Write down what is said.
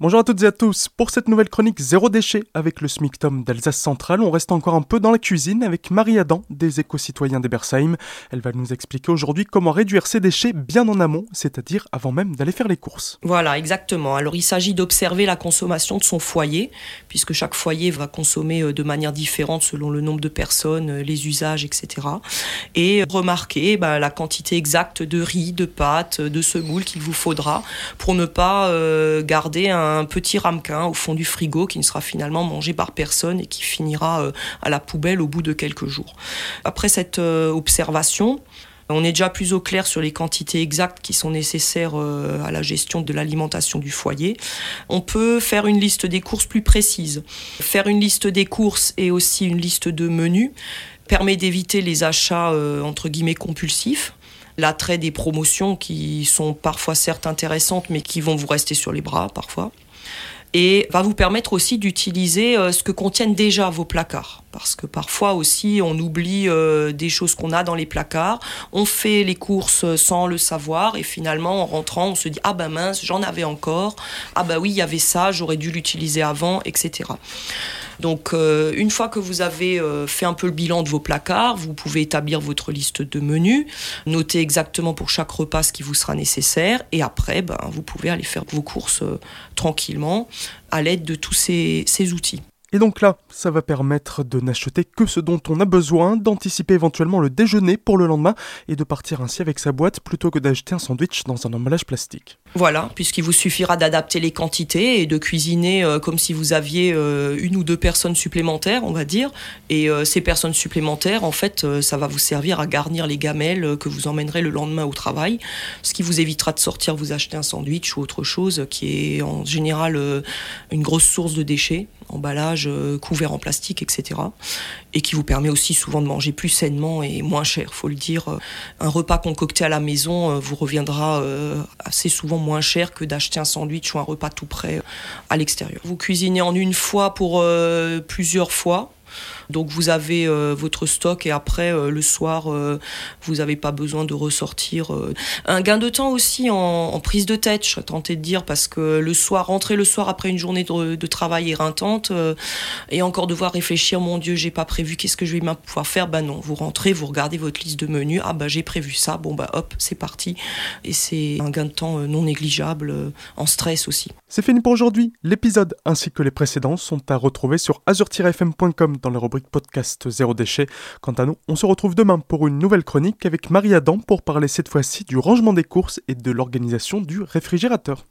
Bonjour à toutes et à tous. Pour cette nouvelle chronique Zéro déchet avec le SMICTOM d'Alsace Centrale, on reste encore un peu dans la cuisine avec Marie Adam des éco-citoyens d'Ebersheim. Elle va nous expliquer aujourd'hui comment réduire ses déchets bien en amont, c'est-à-dire avant même d'aller faire les courses. Voilà, exactement. Alors il s'agit d'observer la consommation de son foyer, puisque chaque foyer va consommer euh, de manière différente selon le nombre de personnes, euh, les usages, etc. Et remarquer bah, la quantité exacte de riz, de pâtes, de semoule qu'il vous faudra pour ne pas euh, garder un un petit ramequin au fond du frigo qui ne sera finalement mangé par personne et qui finira euh, à la poubelle au bout de quelques jours. Après cette euh, observation, on est déjà plus au clair sur les quantités exactes qui sont nécessaires euh, à la gestion de l'alimentation du foyer. On peut faire une liste des courses plus précise. Faire une liste des courses et aussi une liste de menus permet d'éviter les achats entre guillemets compulsifs l'attrait des promotions qui sont parfois certes intéressantes mais qui vont vous rester sur les bras parfois et va vous permettre aussi d'utiliser euh, ce que contiennent déjà vos placards. Parce que parfois aussi on oublie euh, des choses qu'on a dans les placards, on fait les courses sans le savoir et finalement en rentrant on se dit ah ben mince j'en avais encore, ah ben oui il y avait ça, j'aurais dû l'utiliser avant, etc. Donc euh, une fois que vous avez euh, fait un peu le bilan de vos placards, vous pouvez établir votre liste de menus, noter exactement pour chaque repas ce qui vous sera nécessaire et après ben, vous pouvez aller faire vos courses euh, tranquillement à l'aide de tous ces outils. Et donc là, ça va permettre de n'acheter que ce dont on a besoin, d'anticiper éventuellement le déjeuner pour le lendemain et de partir ainsi avec sa boîte plutôt que d'acheter un sandwich dans un emballage plastique. Voilà, puisqu'il vous suffira d'adapter les quantités et de cuisiner euh, comme si vous aviez euh, une ou deux personnes supplémentaires, on va dire. Et euh, ces personnes supplémentaires, en fait, ça va vous servir à garnir les gamelles que vous emmènerez le lendemain au travail, ce qui vous évitera de sortir vous acheter un sandwich ou autre chose qui est en général une grosse source de déchets, emballage couverts en plastique, etc. Et qui vous permet aussi souvent de manger plus sainement et moins cher, faut le dire. Un repas concocté à la maison vous reviendra assez souvent moins cher que d'acheter un sandwich ou un repas tout prêt à l'extérieur. Vous cuisinez en une fois pour plusieurs fois donc vous avez euh, votre stock et après euh, le soir, euh, vous n'avez pas besoin de ressortir. Un gain de temps aussi en, prise de tête, je serais tentée de dire, parce que le soir, rentrer le soir après une journée de, travail éreintante et encore devoir réfléchir, mon Dieu, j'ai pas prévu, qu'est-ce que je vais pouvoir faire? Ben non, vous rentrez, vous regardez votre liste de menus, ah bah j'ai prévu ça, bon bah hop, c'est parti. Et c'est un gain de temps non négligeable, en stress aussi. C'est fini pour aujourd'hui. L'épisode ainsi que les précédents sont à retrouver sur azur-fm.com dans la podcast Zéro Déchet. Quant à nous, on se retrouve demain pour une nouvelle chronique avec Marie Adam pour parler cette fois-ci du rangement des courses et de l'organisation du réfrigérateur.